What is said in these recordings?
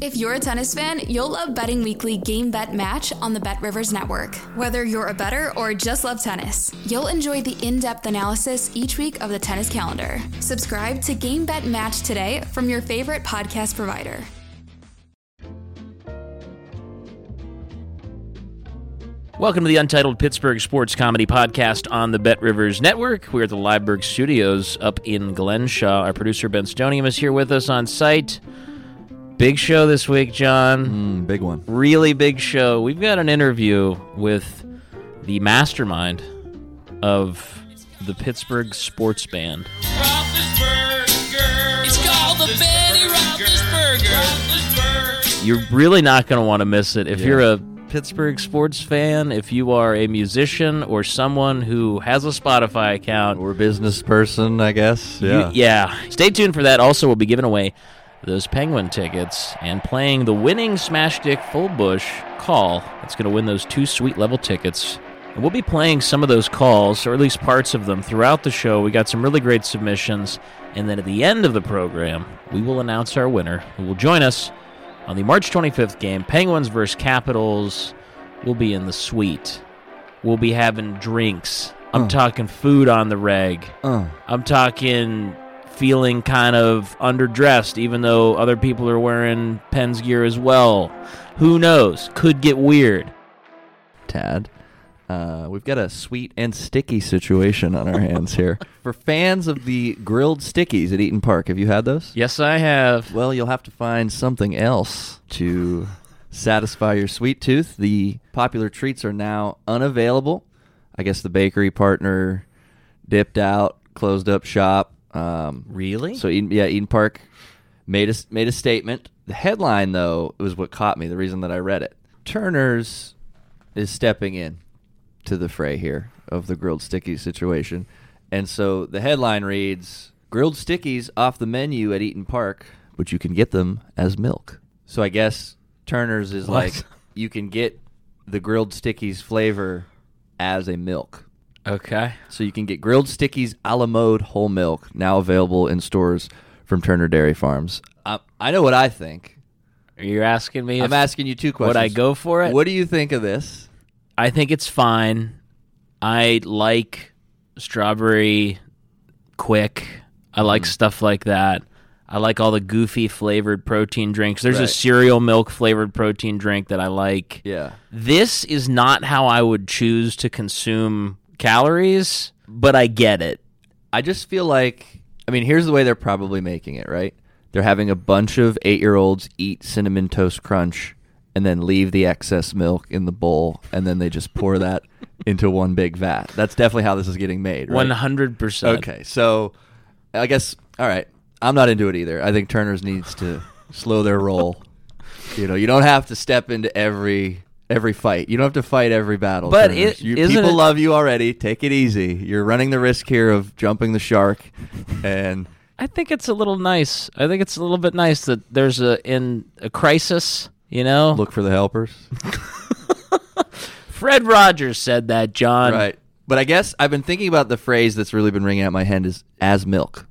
If you're a tennis fan, you'll love Betting Weekly Game Bet Match on the Bet Rivers Network. Whether you're a better or just love tennis, you'll enjoy the in depth analysis each week of the tennis calendar. Subscribe to Game Bet Match today from your favorite podcast provider. Welcome to the Untitled Pittsburgh Sports Comedy Podcast on the Bet Rivers Network. We're at the Liveburgh Studios up in Glenshaw. Our producer Ben Stonium is here with us on site. Big show this week, Jon. Mm, big one. Really big show. We've got an interview with the mastermind of the Pittsburgh Sports Band. It's called the Betty You're really not going to want to miss it if Yeah. you're a Pittsburgh sports fan, if you are a musician or someone who has a Spotify account. Or a business person, I guess. You- Yeah. yeah. Stay tuned for that. Also, we'll be giving away those Penguin tickets and playing the winning Smash Dick Full Bush call. That's going to win those two sweet level tickets. And we'll be playing some of those calls, or at least parts of them, throughout the show. We got some really great submissions. And then at the end of the program, we will announce our winner who will join us on the March 25th game. Penguins versus Capitals. We'll be in the suite. We'll be having drinks. I'm Uh. talking food on the reg. Uh, I'm talking feeling kind of underdressed, even though other people are wearing Pens gear as well. Who knows? Could get weird. Tad. Uh, we've got a sweet and sticky situation on our hands here. For fans of the grilled stickies at Eat'n Park, have you had those? Yes, I have. Well, you'll have to find something else to satisfy your sweet tooth. The popular treats are now unavailable. I guess the bakery partner dipped out, closed up shop. Um, Really? So Eat'n, yeah, Eat'n Park made a made a statement. The headline though was what caught me. The reason that I read it. Turner's is stepping in to the fray here of the grilled sticky situation, and so the headline reads: "Grilled stickies off the menu at Eat'n Park, but you can get them as milk." So I guess Turner's is What? like you can get the grilled stickies flavor as a milk. Okay. So you can get grilled stickies a la mode whole milk now available in stores from Turner Dairy Farms. I, I know what I think. You're asking me I'm if asking you two questions. would I go for it? What do you think of this? I think it's fine. I like strawberry quick. I like Mm. stuff like that. I like all the goofy flavored protein drinks. There's a cereal milk flavored protein drink that I like. Yeah. This is not how I would choose to consume calories, but I get it. I just feel like, I mean, here's the way they're probably making it, right? They're having a bunch of eight year olds eat Cinnamon Toast Crunch and then leave the excess milk in the bowl, and then they just pour that into one big vat. That's definitely how this is getting made, right? One hundred percent. Okay, so I guess all right. I'm not into it either. I think Turner's needs to slow their roll. You know, you don't have to step into every every fight. You don't have to fight every battle. But it- you, people it- love you already. Take it easy. You're running the risk here of jumping the shark, and I think it's a little nice. I think it's a little bit nice that there's a in a crisis. You know, look for the helpers. Fred Rogers said that. Jon, right. But I guess I've been thinking about the phrase that's really been ringing out my head is as milk.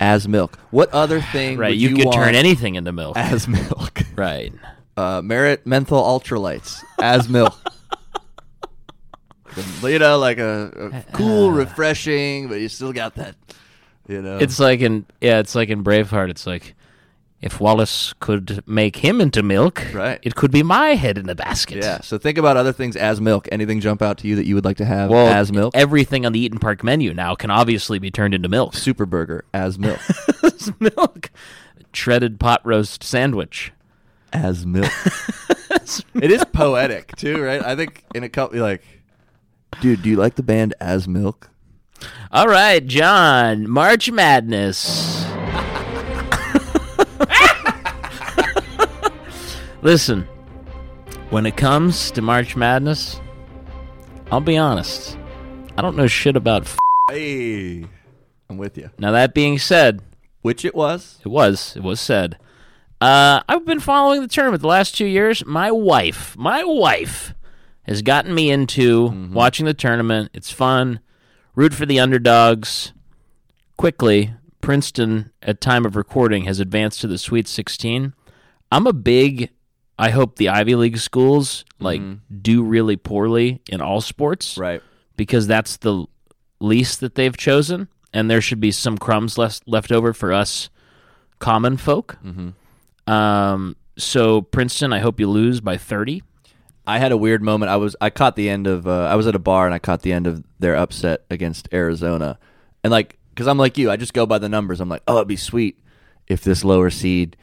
As milk. What other thing Right, would you, you, could want turn anything into milk. as milk? right. Uh, Merit menthol ultralights as milk. you know, like a, a cool, refreshing, but you still got that. You know, It's like in yeah, it's like in Braveheart. It's like if Wallace could make him into milk, Right. it could be my head in a basket. yeah. So think about other things as milk. Anything jump out to you that you would like to have Well, as milk? everything on the Eat'n Park menu now can obviously be turned into milk. Super burger as milk. Milk. Shredded pot roast sandwich. As milk. it is poetic too, right? I think in a couple, like, dude, do you like the band as milk? All right, Jon. March Madness. Listen, when it comes to March Madness, I'll be honest. I don't know shit about. F- Hey, I'm with you. now that being said, Which it was. it was it was said. Uh, I've been following the tournament the last two years. My wife, my wife, has gotten me into mm-hmm. watching the tournament. It's fun. Root for the underdogs. Quickly, Princeton, at time of recording, has advanced to the Sweet 16. I'm a big. I hope the Ivy League schools like mm-hmm. do really poorly in all sports Right. because that's the least that they've chosen, and there should be some crumbs left left over for us common folk. Mm-hmm. Um, so Princeton, I hope you lose by thirty. I had a weird moment. I was I caught the end of uh, I was at a bar and I caught the end of their upset against Arizona, and like because I'm like you, I just go by the numbers. I'm like, oh, it'd be sweet if this lower seed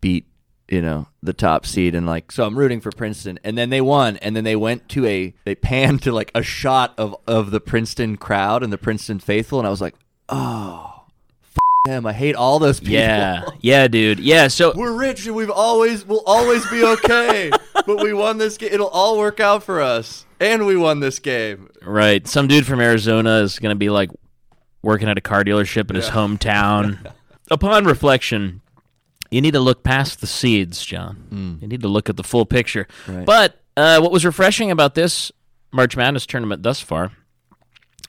beat you know the top seed, and like so I'm rooting for Princeton, and then they won, and then they went to a they panned to like a shot of of the Princeton crowd and the Princeton faithful, and I was like, oh. Him, I hate all those people. Yeah, yeah, dude. Yeah. So We're rich and we've always we'll always be okay. but we won this game. It'll all work out for us. And we won this game. right, some dude from Arizona is gonna be like working at a car dealership in his hometown. Upon reflection, you need to look past the seeds, Jon. You need to look at the full picture. Right. But uh, what was refreshing about this March Madness tournament thus far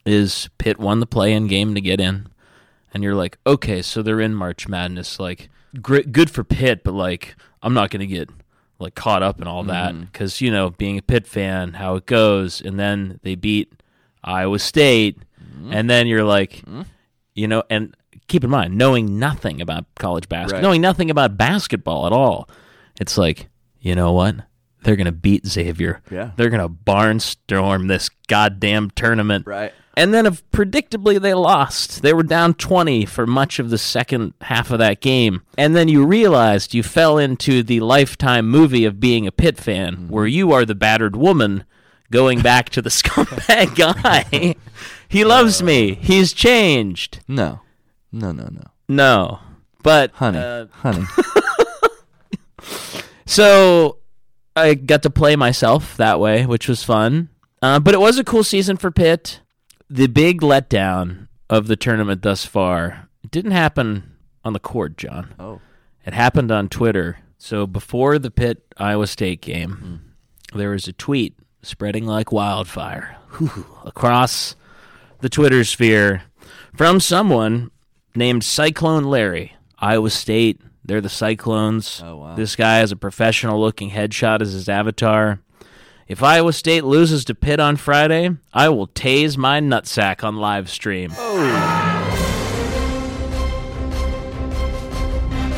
is Pitt won the play-in game to get in, and you're like, okay, so they're in March Madness. Like, great, good for Pitt, but like, I'm not gonna get like caught up in all that mm-hmm. because you know, being a Pitt fan, how it goes, and then they beat Iowa State, mm-hmm. and then you're like, mm-hmm. you know, and keep in mind, knowing nothing about college basketball, Right. knowing nothing about basketball at all, it's like, you know what? They're gonna beat Xavier. Yeah. They're gonna barnstorm this goddamn tournament. Right. And then, if predictably, they lost. They were down 20 for much of the second half of that game. And then you realized you fell into the lifetime movie of being a Pitt fan, where you are the battered woman going back to the scumbag guy. he loves me. He's changed. No. No, no, no. No. But, Honey. uh, honey. So I got to play myself that way, which was fun. Uh, but it was a cool season for Pitt. The big letdown of the tournament thus far didn't happen on the court, Jon. Oh. It happened on Twitter. So before the Pitt Iowa State game, there was a tweet spreading like wildfire whew, across the Twitter sphere from someone named Cyclone Larry. Iowa State, they're the Cyclones. Oh, wow. This guy has a professional looking headshot as his avatar. If Iowa State loses to Pitt on Friday, I will tase my nutsack on live stream.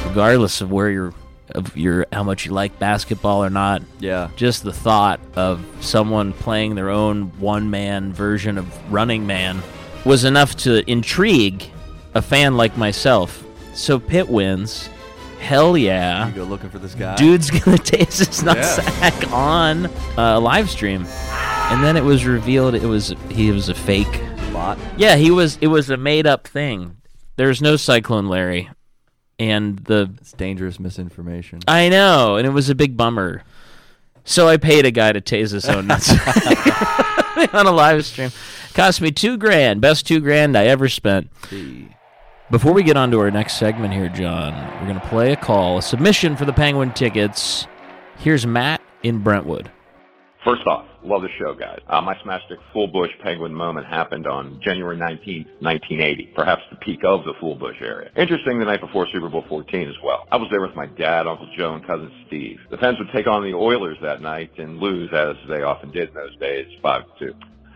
Regardless of where you're of your how much you like basketball or not, Yeah. just the thought of someone playing their own one man version of Running Man was enough to intrigue a fan like myself. So Pitt wins. Hell yeah. You go looking for this guy. Dude's gonna taste his nutsack on a live stream. And then it was revealed it was he was a fake. Bot. Yeah, he was it was a made up thing. There's no Cyclone Larry. And the It's dangerous misinformation. I know, and it was a big bummer. So I paid a guy to tase his own nuts on a live stream. Cost me two grand, best two grand I ever spent. Before we get on to our next segment here, Jon, we're going to play a call, a submission for the Penguin tickets. Here's Matt in Brentwood. First off, love the show, guys. Uh, my Smash Stick Full Bush Penguin moment happened on January 19th, 1980, perhaps the peak of the Full Bush area. Interesting, the night before Super Bowl 14 as well. I was there with my dad, Uncle Joe, and cousin Steve. The Pens would take on the Oilers that night and lose, as they often did in those days, 5-2.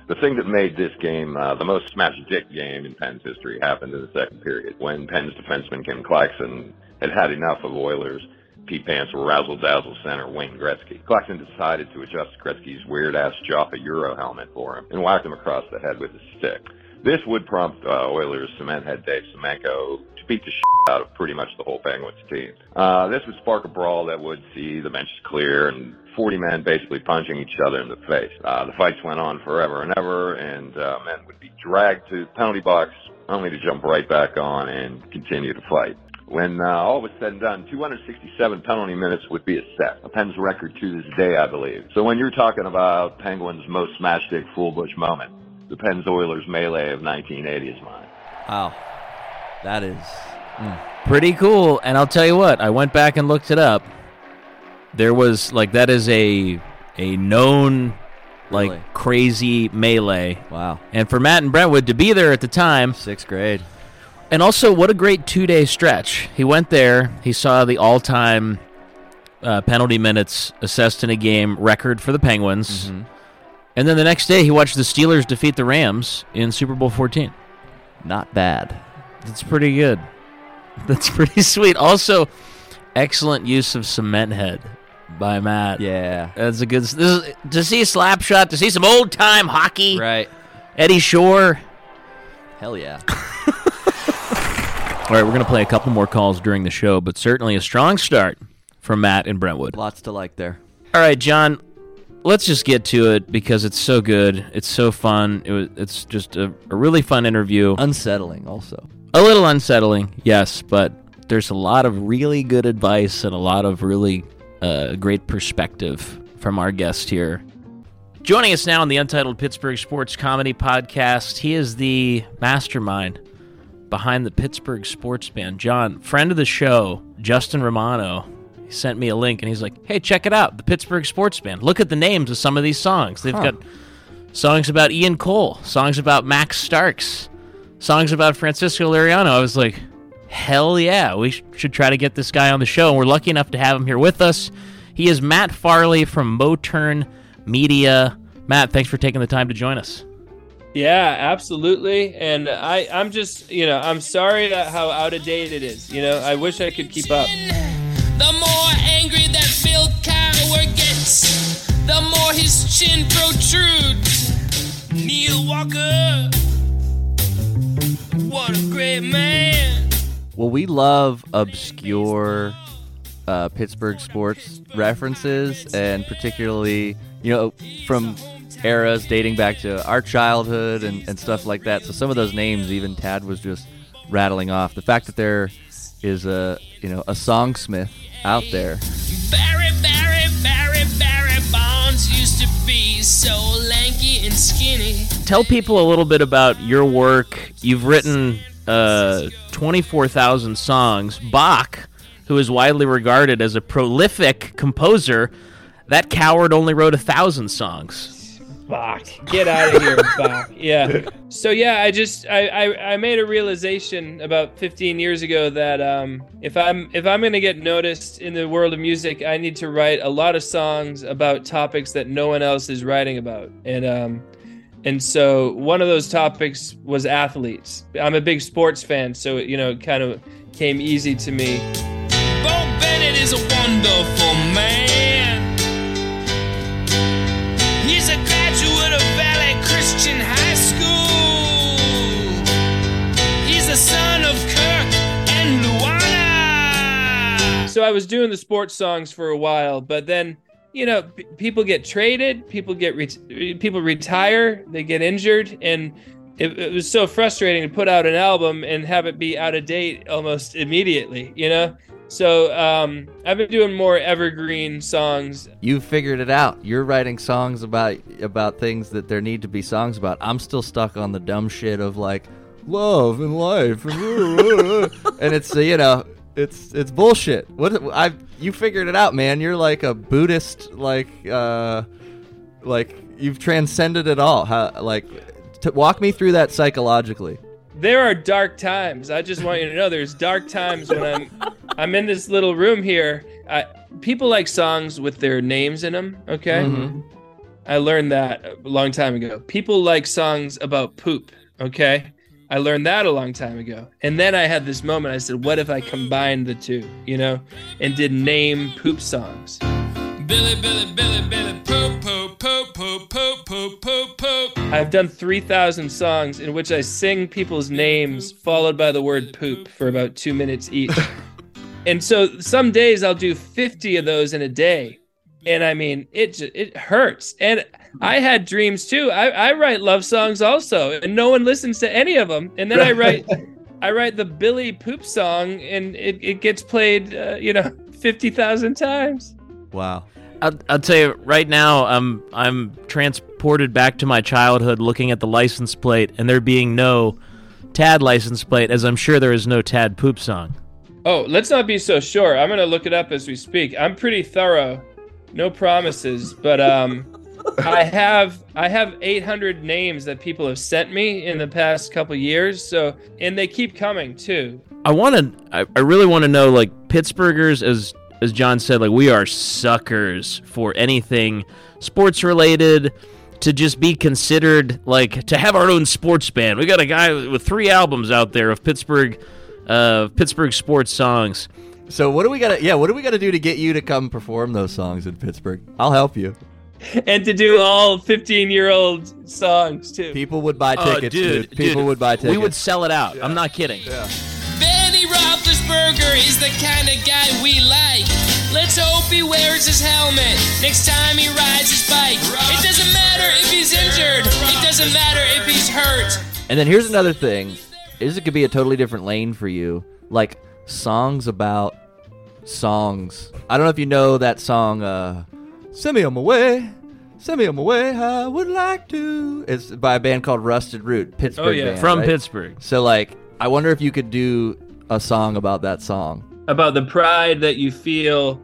The thing that made this game uh, the most smash dick game in Penn's history happened in the second period when Penn's defenseman Kim Clackson had had enough of Oilers. Pete Pants razzle dazzle center Wayne Gretzky. Claxton decided to adjust Gretzky's weird ass Jofa Euro helmet for him and whacked him across the head with his stick. This would prompt uh, Oilers cement head Dave Semenko beat the shit out of pretty much the whole Penguins team. Uh, this would spark a brawl that would see the benches clear and 40 men basically punching each other in the face. Uh, the fights went on forever and ever, and uh, men would be dragged to the penalty box only to jump right back on and continue to fight. When uh, all was said and done, 267 penalty minutes would be a set, a Pens record to this day, I believe. So when you're talking about Penguins' most smash dick full bush moment, the Pens Oilers melee of 1980 is mine. Wow, that is. Pretty cool. And I'll tell you what, I went back and looked it up. There was like that is a a known like Really? crazy melee. Wow, And for Matt and Brentwood to be there at the time, sixth grade. and also what a great two day stretch. He went there, he saw the all time uh, penalty minutes assessed in a game record for the Penguins. And then the next day, he watched the Steelers defeat the Rams in Super Bowl 14. Not bad. That's pretty good. That's pretty sweet. Also, excellent use of cement head by Matt. Yeah. That's a good. This is, to see slap shot, to see some old time hockey. Right. Eddie Shore. Hell yeah. All right, we're gonna play a couple more calls during the show, but certainly a strong start from Matt and Brentwood. Lots to like there. All right, Jon. Let's just get to it because it's so good. It's so fun. It was. It's just a, a really fun interview. Unsettling, also. A little unsettling, yes, but there's a lot of really good advice and a lot of really uh, great perspective from our guest here. Joining us now on the Untitled Pittsburgh Sports Comedy Podcast, he is the mastermind behind the Pittsburgh Sports Band. Jon, friend of the show, Justin Romano, he sent me a link and he's like, hey, check it out, the Pittsburgh Sports Band. Look at the names of some of these songs. They've got songs about Ian Cole, songs about Max Starks, songs about Francisco Liriano. I was like, hell yeah, we sh- should try to get this guy on the show. And we're lucky enough to have him here with us. He is Matt Farley from Motern Media. Matt, thanks for taking the time to join us. Yeah, absolutely. And I, I'm just, you know, I'm sorry that how out of date it is. You know, I wish I could keep up. The more angry that Bill Cowher gets, the more his chin protrudes. Neil Walker, what a great man. Well, we love obscure uh, Pittsburgh sports references, and particularly, you know, from eras dating back to our childhood and, and stuff like that. So some of those names, even Tad was just rattling off. The fact that there is a, you know, a songsmith out there. Barry, Barry, Barry, Barry Bonds used to be so lanky and skinny. Tell people a little bit about your work. You've written uh, 24,000 songs. Bach, who is widely regarded as a prolific composer, that coward only wrote a thousand songs. Bach, get out of here, Bach. Yeah. So yeah, I just I, I I made a realization about 15 years ago that um if I'm if I'm gonna get noticed in the world of music, I need to write a lot of songs about topics that no one else is writing about, and um. And so one of those topics was athletes. I'm a big sports fan, so it, you know, it kind of came easy to me. Bo Bennett is a wonderful man. He's a graduate of Valley Christian High School. He's son of Kirk and Luana. so I was doing the sports songs for a while, but then you know p- people get traded, people get re- people retire, they get injured, and it, it was so frustrating to put out an album and have it be out of date almost immediately. You know, so um, I've been doing more evergreen songs. You figured it out. You're writing songs about about things that there need to be songs about. I'm still stuck on the dumb shit of like love and life, and, it's you know it's it's bullshit. What I you figured it out, man. You're like a Buddhist, like uh, like you've transcended it all. How like t- walk me through that psychologically. there are dark times. I just want you to know there's dark times when I'm I'm in this little room here. I, people like songs with their names in them. Okay, I learned that a long time ago. People like songs about poop. Okay, I learned that a long time ago. And then I had this moment. I said, "What if I combined the two? You know, and did name poop songs." Billy, Billy, Billy, Billy, poop, poop, poop, poop, poop, poop, poop, poop. I've done 3,000 songs in which I sing people's names followed by the word poop for about two minutes each. and so some days I'll do 50 of those in a day. And I mean, it just, it hurts. And I had dreams too. I, I write love songs also, and no one listens to any of them. And then I write, I write the Billy poop song, and it, it gets played, uh, you know, 50,000 times. Wow. I'll, I'll tell you right now, I'm I'm transported back to my childhood, looking at the license plate, and there being no Tad license plate, as I'm sure there is no Tad poop song. Oh, let's not be so sure. I'm gonna look it up as we speak. I'm pretty thorough. No promises, but um, I have I have 800 names that people have sent me in the past couple years. So, and they keep coming too. I want to. I, I really want to know, like Pittsburghers, as as Jon said, like we are suckers for anything sports related. To just be considered like to have our own sports band. We got a guy with three albums out there of Pittsburgh, uh, Pittsburgh sports songs. So what do we gotta? Yeah, what do we gotta do to get you to come perform those songs in Pittsburgh? I'll help you. and to do all 15 year old songs too. People would buy Oh, tickets, dude, dude. People dude, would buy tickets. We would sell it out. I'm not kidding. Benny Roethlisberger is the kind of guy we like. Let's hope he wears his helmet next time he rides his bike. It doesn't matter if he's injured. It doesn't matter if he's hurt. And then here's another thing: is it could be a totally different lane for you, like songs about songs. I don't know if you know that song. uh Send me on my way. Send me on my way. I would like to. It's by a band called Rusted Root, Pittsburgh Oh, yeah. band, From right? Pittsburgh. So like, I wonder if you could do a song about that song. About the pride that you feel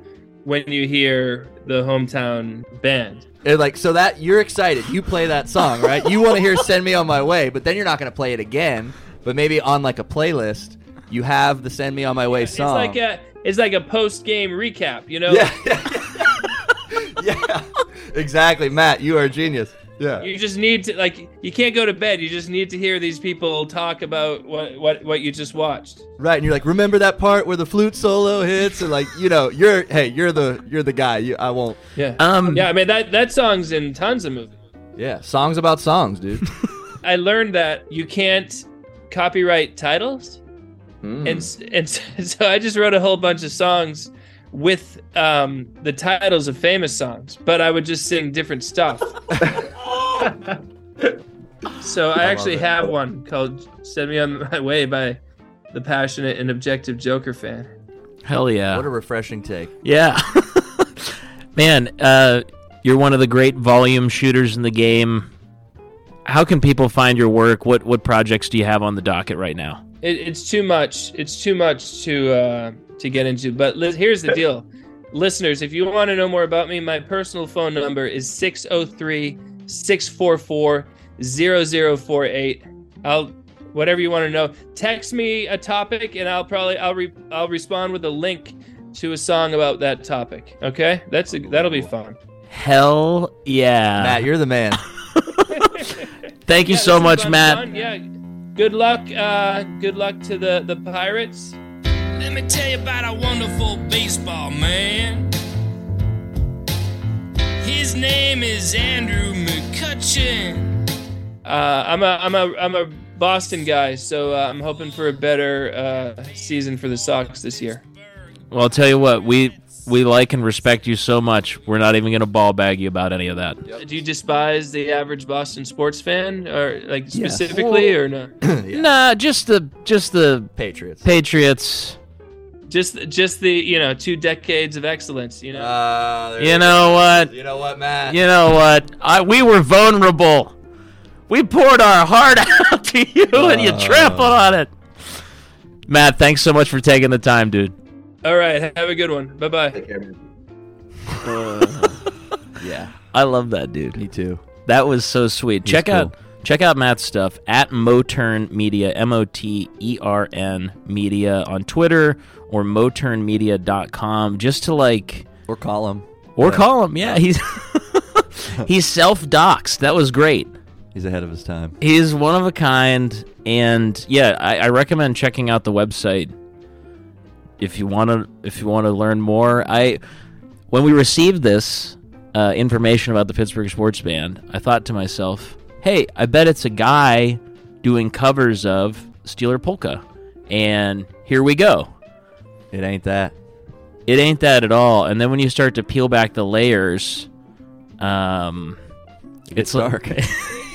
when you hear the hometown band. And like, so that you're excited. You play that song, right? You want to hear "Send Me on My Way," but then you're not going to play it again. But maybe on like a playlist, you have the "Send Me on My Way" It's song. like a it's like a post game recap, you know? yeah, yeah, exactly. Matt, you are a genius. Yeah. You just need to like you can't go to bed. You just need to hear these people talk about what what what you just watched. Right, and you're like, remember that part where the flute solo hits, and like, you know, you're, hey, you're the, you're the guy. You, I won't. Yeah. Um, yeah, I mean that that song's in tons of movies. Yeah, songs about songs, dude. I learned that you can't copyright titles. Mm. And and so I just wrote a whole bunch of songs with um, the titles of famous songs, but I would just sing different stuff. so I, actually have one called "Send Me on My Way" by the passionate and objective Joker fan. Hell yeah. What a refreshing take. Yeah. Man, uh, you're one of the great volume shooters in the game. How can people find your work? What what projects do you have on the docket right now? It, it's too much. It's too much to uh, to get into. But li- here's the deal, listeners. If you want to know more about me, my personal phone number is 603-644-0048. I'll whatever you want to know. Text me a topic, and I'll probably I'll re- I'll respond with a link to a song about that topic. Okay, that's a, that'll be fun. Hell yeah. Matt, you're the man. Thank you Yeah, so much, Matt. fun. Yeah. Good luck. Uh, good luck to the the Pirates. Let me tell you about a wonderful baseball man. His name is Andrew McCutchen. Uh, I'm a I'm a I'm a Boston guy, so uh, I'm hoping for a better uh, season for the Sox this year. Well, I'll tell you what, we we like and respect you so much. We're not even going to ball bag you about any of that. Do you despise the average Boston sports fan, or like specifically, or no? Nah, just the just the Patriots. Patriots. Just just the you know two decades of excellence. You know. Uh, there You know what? You know what, Matt? You know what? I, we were vulnerable. We poured our heart out to you, and you trampled on it. Matt, thanks so much for taking the time, dude. All right, have a good one. Bye bye. take care man Yeah, I love that dude. me too. That was so sweet. check cool. out check out Matt's stuff at Motern Media, M O T E R N Media on Twitter or moternmedia.com just to like Or call him. or call him. Yeah, he's he's self-doxed. That was great. He's ahead of his time. He's one of a kind, and yeah, I, I recommend checking out the website if you want to if you want to learn more. I when we received this uh, information about the Pittsburgh Sports Band, I thought to myself, "Hey, I bet it's a guy doing covers of Steeler Polka," and here we go. It ain't that. It ain't that at all. And then when you start to peel back the layers, um, It's like- dark.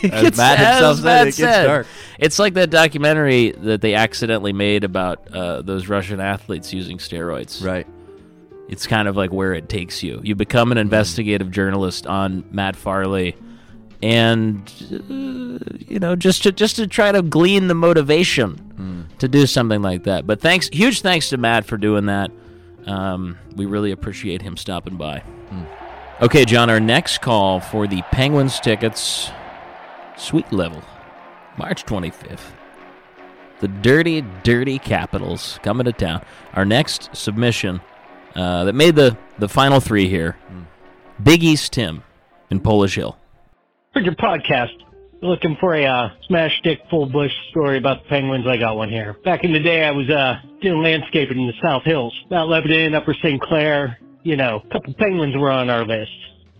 It As Matt himself as said, Matt it gets dark. It's like that documentary that they accidentally made about uh, those Russian athletes using steroids. Right. it's kind of like where it takes you. You become an investigative journalist on Matt Farley, and uh, you know just to just to try to glean the motivation to do something like that. But thanks, huge thanks to Matt for doing that. Um, we really appreciate him stopping by. Okay, Jon, our next call for the Penguins tickets, sweet level, March 25th. The dirty, dirty Capitals coming to town. Our next submission uh, that made the, the final three here Big East Tim in Polish Hill. For your podcast, looking for a uh, smash dick full bush story about the penguins. I got one here. Back in the day, I was uh, doing landscaping in the South Hills, Mount Lebanon, Upper St. Clair. You know, a couple penguins were on our list.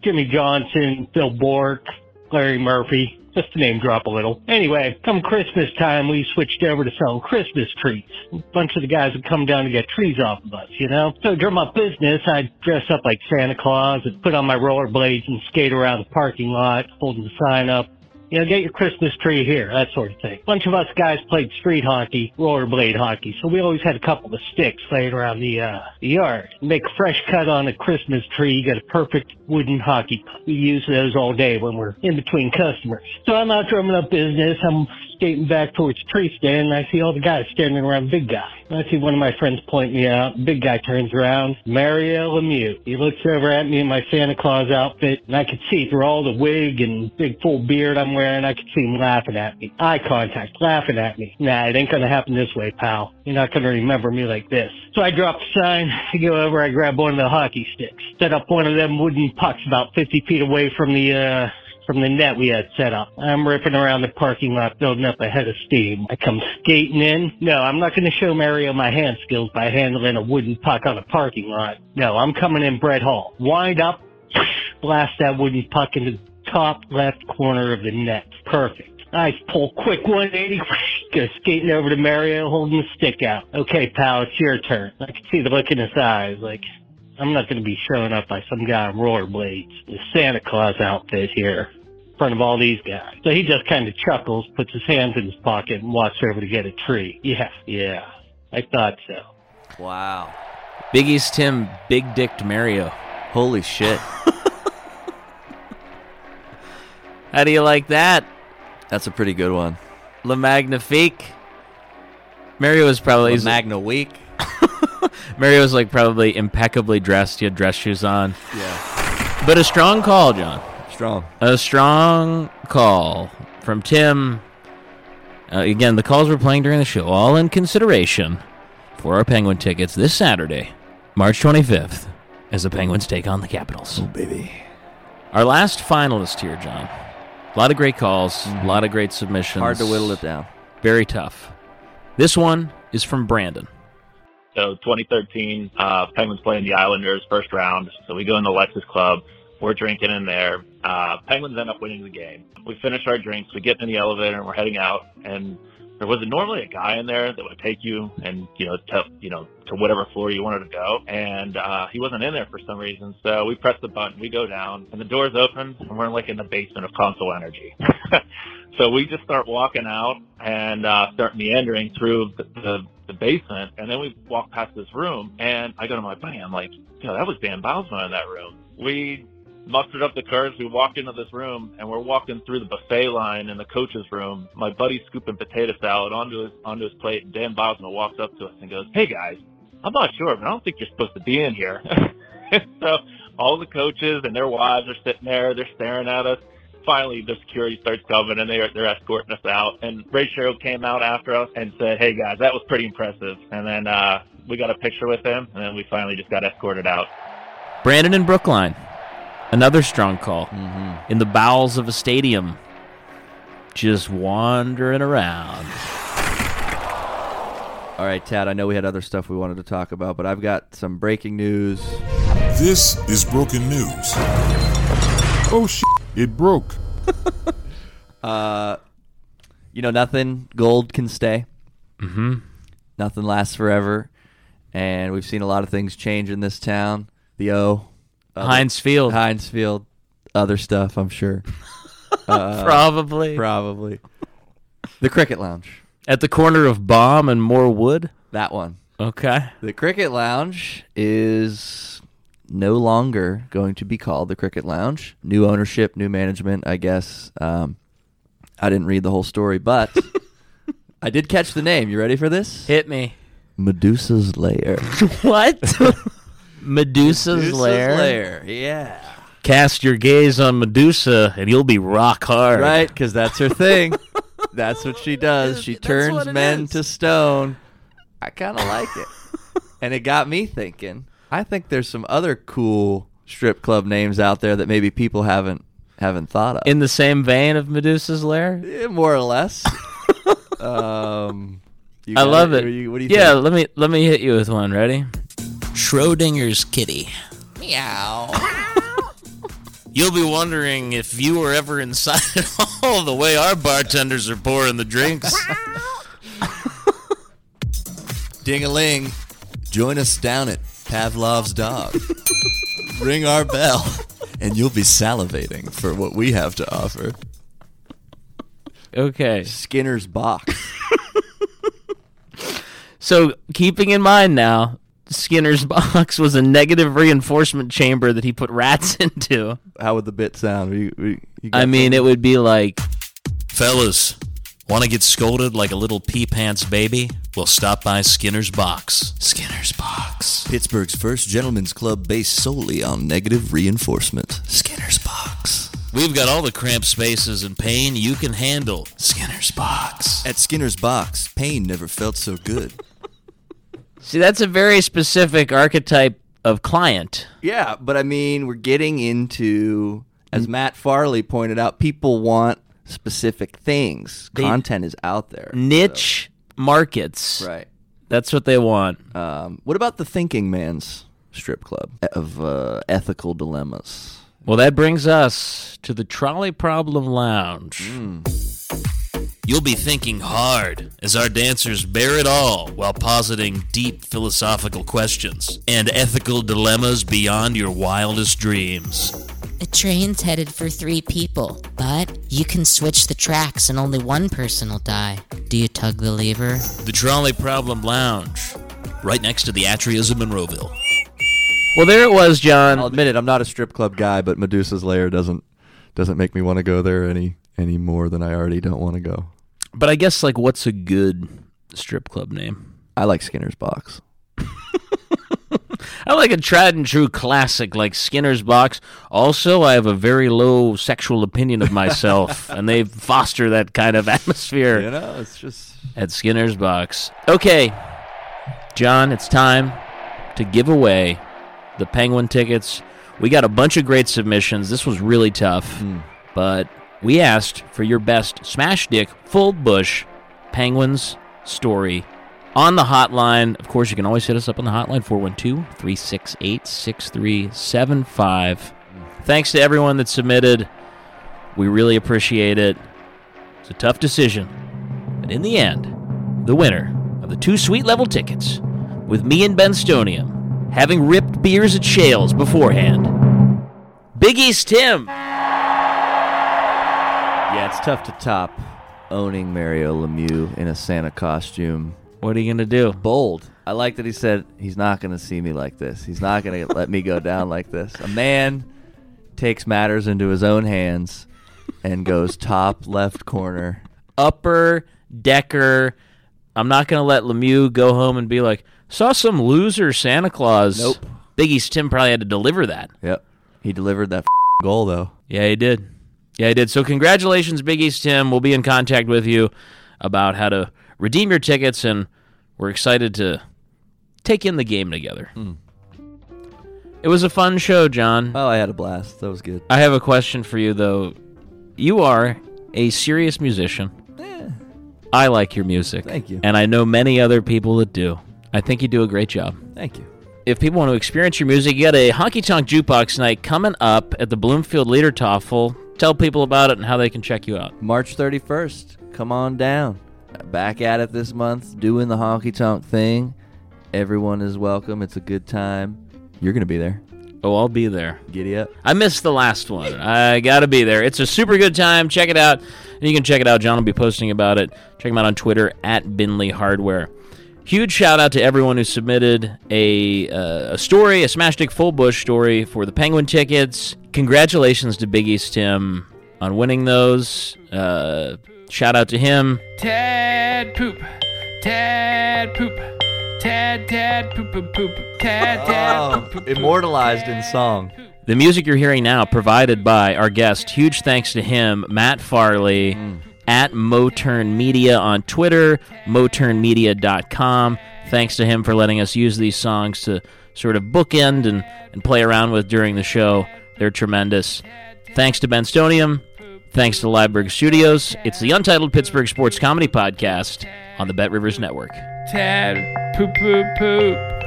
Jimmy Johnson, Phil Bourque, Larry Murphy. Just to name drop a little. Anyway, come Christmas time, we switched over to selling Christmas trees. A bunch of the guys would come down to get trees off of us, you know? So during my business, I'd dress up like Santa Claus and put on my rollerblades and skate around the parking lot, holding the sign up. You know, get your Christmas tree here, that sort of thing. A bunch of us guys played street hockey, rollerblade hockey, so we always had a couple of sticks laying around the, uh, the yard. Make fresh cut on a Christmas tree, you get a perfect wooden hockey. We use those all day when we're in between customers. So I'm out drumming up business, I'm skating back towards tree stand, and I see all the guys standing around big guy. I see one of my friends point me out. Big guy turns around. Mario Lemieux. He looks over at me in my Santa Claus outfit, and I could see through all the wig and big full beard I'm wearing, I could see him laughing at me. Eye contact, laughing at me. Nah, it ain't gonna happen this way, pal. You're not gonna remember me like this. So I drop the sign, I go over, I grab one of the hockey sticks, set up one of them wooden pucks about 50 feet away from the, uh, from the net we had set up. I'm ripping around the parking lot building up a head of steam. I come skating in. No, I'm not going to show Mario my hand skills by handling a wooden puck on a parking lot. No, I'm coming in Brett Hull. Wind up, blast that wooden puck into the top left corner of the net. Perfect. Nice pull, quick 180, go skating over to Mario, holding the stick out. Okay, pal, it's your turn. I can see the look in his eyes, like, I'm not going to be showing up by some guy on rollerblades, the Santa Claus outfit here, front of all these guys. So he just kind of chuckles, puts his hands in his pocket, and walks over to get a tree. Yeah, yeah, I thought so. Wow. Big East Tim, big dicked Mario. Holy shit. How do you like that? That's a pretty good one. Le Magnifique. Mario was probably The Magna Week. Mario was like probably impeccably dressed. He had dress shoes on. Yeah. But a strong call, John. Strong. A strong call from Tim. Uh, again, the calls we're playing during the show, all in consideration for our Penguin tickets this Saturday, March 25th, as the Penguins take on the Capitals. Oh, baby. Our last finalist here, Jon. A lot of great calls, a lot of great submissions. Hard to whittle it down. Very tough. This one is from Brandon. So 2013, uh, Penguins playing the Islanders first round. So we go in the Lexus Club. We're drinking in there. Uh, Penguins end up winning the game. We finish our drinks. We get in the elevator and we're heading out. And there wasn't normally a guy in there that would take you and you know to you know to whatever floor you wanted to go. And uh, he wasn't in there for some reason. So we press the button. We go down and the doors open and we're like in the basement of Consol Energy. so we just start walking out and uh, start meandering through the, the the basement, and then we walk past this room, and I go to my buddy, I'm like, you know, that was Dan Bylsma in that room. We mustered up the courage, we walked into this room, and we're walking through the buffet line in the coach's room. My buddy's scooping potato salad onto his onto his plate, and Dan Bylsma walks up to us and goes, "Hey guys, I'm not sure, but I don't think you're supposed to be in here." so all the coaches and their wives are sitting there, they're staring at us finally the security starts coming and they're they're escorting us out. And Ray Shero came out after us and said, "Hey guys, that was pretty impressive." And then uh, we got a picture with him, and then we finally just got escorted out. Brandon in Brookline. Another strong call. In the bowels of a stadium. Just wandering around. All right, Tad, I know we had other stuff we wanted to talk about, but I've got some breaking news. This is broken news. Oh shit! It broke. Uh, you know, nothing gold can stay. Mm-hmm. Nothing lasts forever. And we've seen a lot of things change in this town. The O. other- Heinz Field. Heinz Field. Other stuff, I'm sure. Uh, Probably. Probably. The Cricket Lounge. At the corner of Baum and Morewood. That one. Okay. The Cricket Lounge is no longer going to be called the Cricket Lounge. New ownership, new management, I guess. Um, I didn't read the whole story, but I did catch the name. You ready for this? Hit me. Medusa's Lair. what? Medusa's, lair. Lair. Yeah. Cast your gaze on Medusa, and you'll be rock hard. Right, because that's her thing. that's what she does. She That's turns what it men is. to stone. I kind of like it. and it got me thinking. I think there's some other cool strip club names out there that maybe people haven't haven't thought of. In the same vein of Medusa's lair. Eh, more or less. um, you I got love it. Or you- what do you yeah, think? let me let me hit you with one. Ready? Schrodinger's kitty. Meow. You'll be wondering if you were ever inside at all the way our bartenders are pouring the drinks. Ding a ling. Join us down at Pavlov's Dog. Ring our bell, and you'll be salivating for what we have to offer. Okay. Skinner's box. So keeping in mind now, Skinner's box was a negative reinforcement chamber that he put rats into. How would the bit sound? You- you- you I mean, some- it would be like Fellas, want to get scolded like a little pee pants baby? Well, stop by Skinner's Box. Skinner's Box. Pittsburgh's first gentlemen's club based solely on negative reinforcement. Skinner's box. We've got all the cramped spaces and pain you can handle. Skinner's Box. At Skinner's box, pain never felt so good. See, that's a very specific archetype of client. Yeah, but I mean, we're getting into, as Matt Farley pointed out, people want specific things. They- Content is out there. Niche markets. Right. That's what they want. Um, what about the Thinking Man's strip club of uh, ethical dilemmas? Well, that brings us to the Trolley Problem Lounge. You'll be thinking hard as our dancers bear it all while positing deep philosophical questions and ethical dilemmas beyond your wildest dreams. The train's headed for three people, but you can switch the tracks and only one person will die. Do you tug the lever? The Trolley Problem Lounge, right next to the Atria's of Monroeville. Well, there it was, Jon. I'll admit it. I'm not a strip club guy, but Medusa's Lair doesn't doesn't make me want to go there any any more than I already don't want to go. But I guess, like, what's a good strip club name? I like Skinner's box. I like a tried and true classic like Skinner's Box. Also, I have a very low sexual opinion of myself, and they foster that kind of atmosphere You know, it's just at Skinner's Box. Okay, Jon, it's time to give away the Penguin tickets. We got a bunch of great submissions. This was really tough, hmm. but we asked for your best Smash Dick Full Bush Penguins story on the hotline. Of course, you can always hit us up on the hotline 412 368 6375. Thanks to everyone that submitted. We really appreciate it. It's a tough decision. But in the end, the winner of the two sweet level tickets, with me and Ben Stonium having ripped beers at Shales beforehand, Big East Tim. Yeah, it's tough to top owning Mario Lemieux in a Santa costume. What are you going to do? Bold. I like that he said he's not going to see me like this. He's not going to let me go down like this. A man takes matters into his own hands and goes top left corner. Upper Decker. I'm not going to let Lemieux go home and be like, saw some loser Santa Claus. Nope. Big East Tim probably had to deliver that. Yep. He delivered that goal though. Yeah, he did. Yeah, he did. So congratulations, Big East Tim. We'll be in contact with you about how to redeem your tickets, and we're excited to take in the game together. Hmm. It was a fun show, Jon. Oh, I had a blast. That was good. I have a question for you, though. You are a serious musician. I like your music. Thank you. And I know many other people that do. I think you do a great job. Thank you. If people want to experience your music, you got a honky tonk jukebox night coming up at the Bloomfield Liedertafel. Tell people about it and how they can check you out. March 31st. Come on down. Back at it this month, doing the honky tonk thing. Everyone is welcome. It's a good time. You're going to be there. Oh, I'll be there. Giddy up. I missed the last one. I got to be there. It's a super good time. Check it out. And you can check it out. Jon will be posting about it. Check him out on Twitter at Bindley Hardware. Huge shout out to everyone who submitted a, uh, a story, a Smash Dick Full Bush story for the Penguin tickets. Congratulations to Big East Tim on winning those. Uh, shout out to him. Tad poop. Tad poop. Tad tad poop poop poop. Tad tad poop poop. poop. Immortalized in song. The music you're hearing now, provided by our guest. Huge thanks to him, Matt Farley, at Motern Media on Twitter, moternmedia.com. Thanks to him for letting us use these songs to sort of bookend and, and play around with during the show. They're tremendous. Thanks to Ben Stonium. Thanks to Liveburgh Studios. It's the Untitled Pittsburgh Sports Comedy Podcast on the Bet Rivers Network. Tad poop poop poop.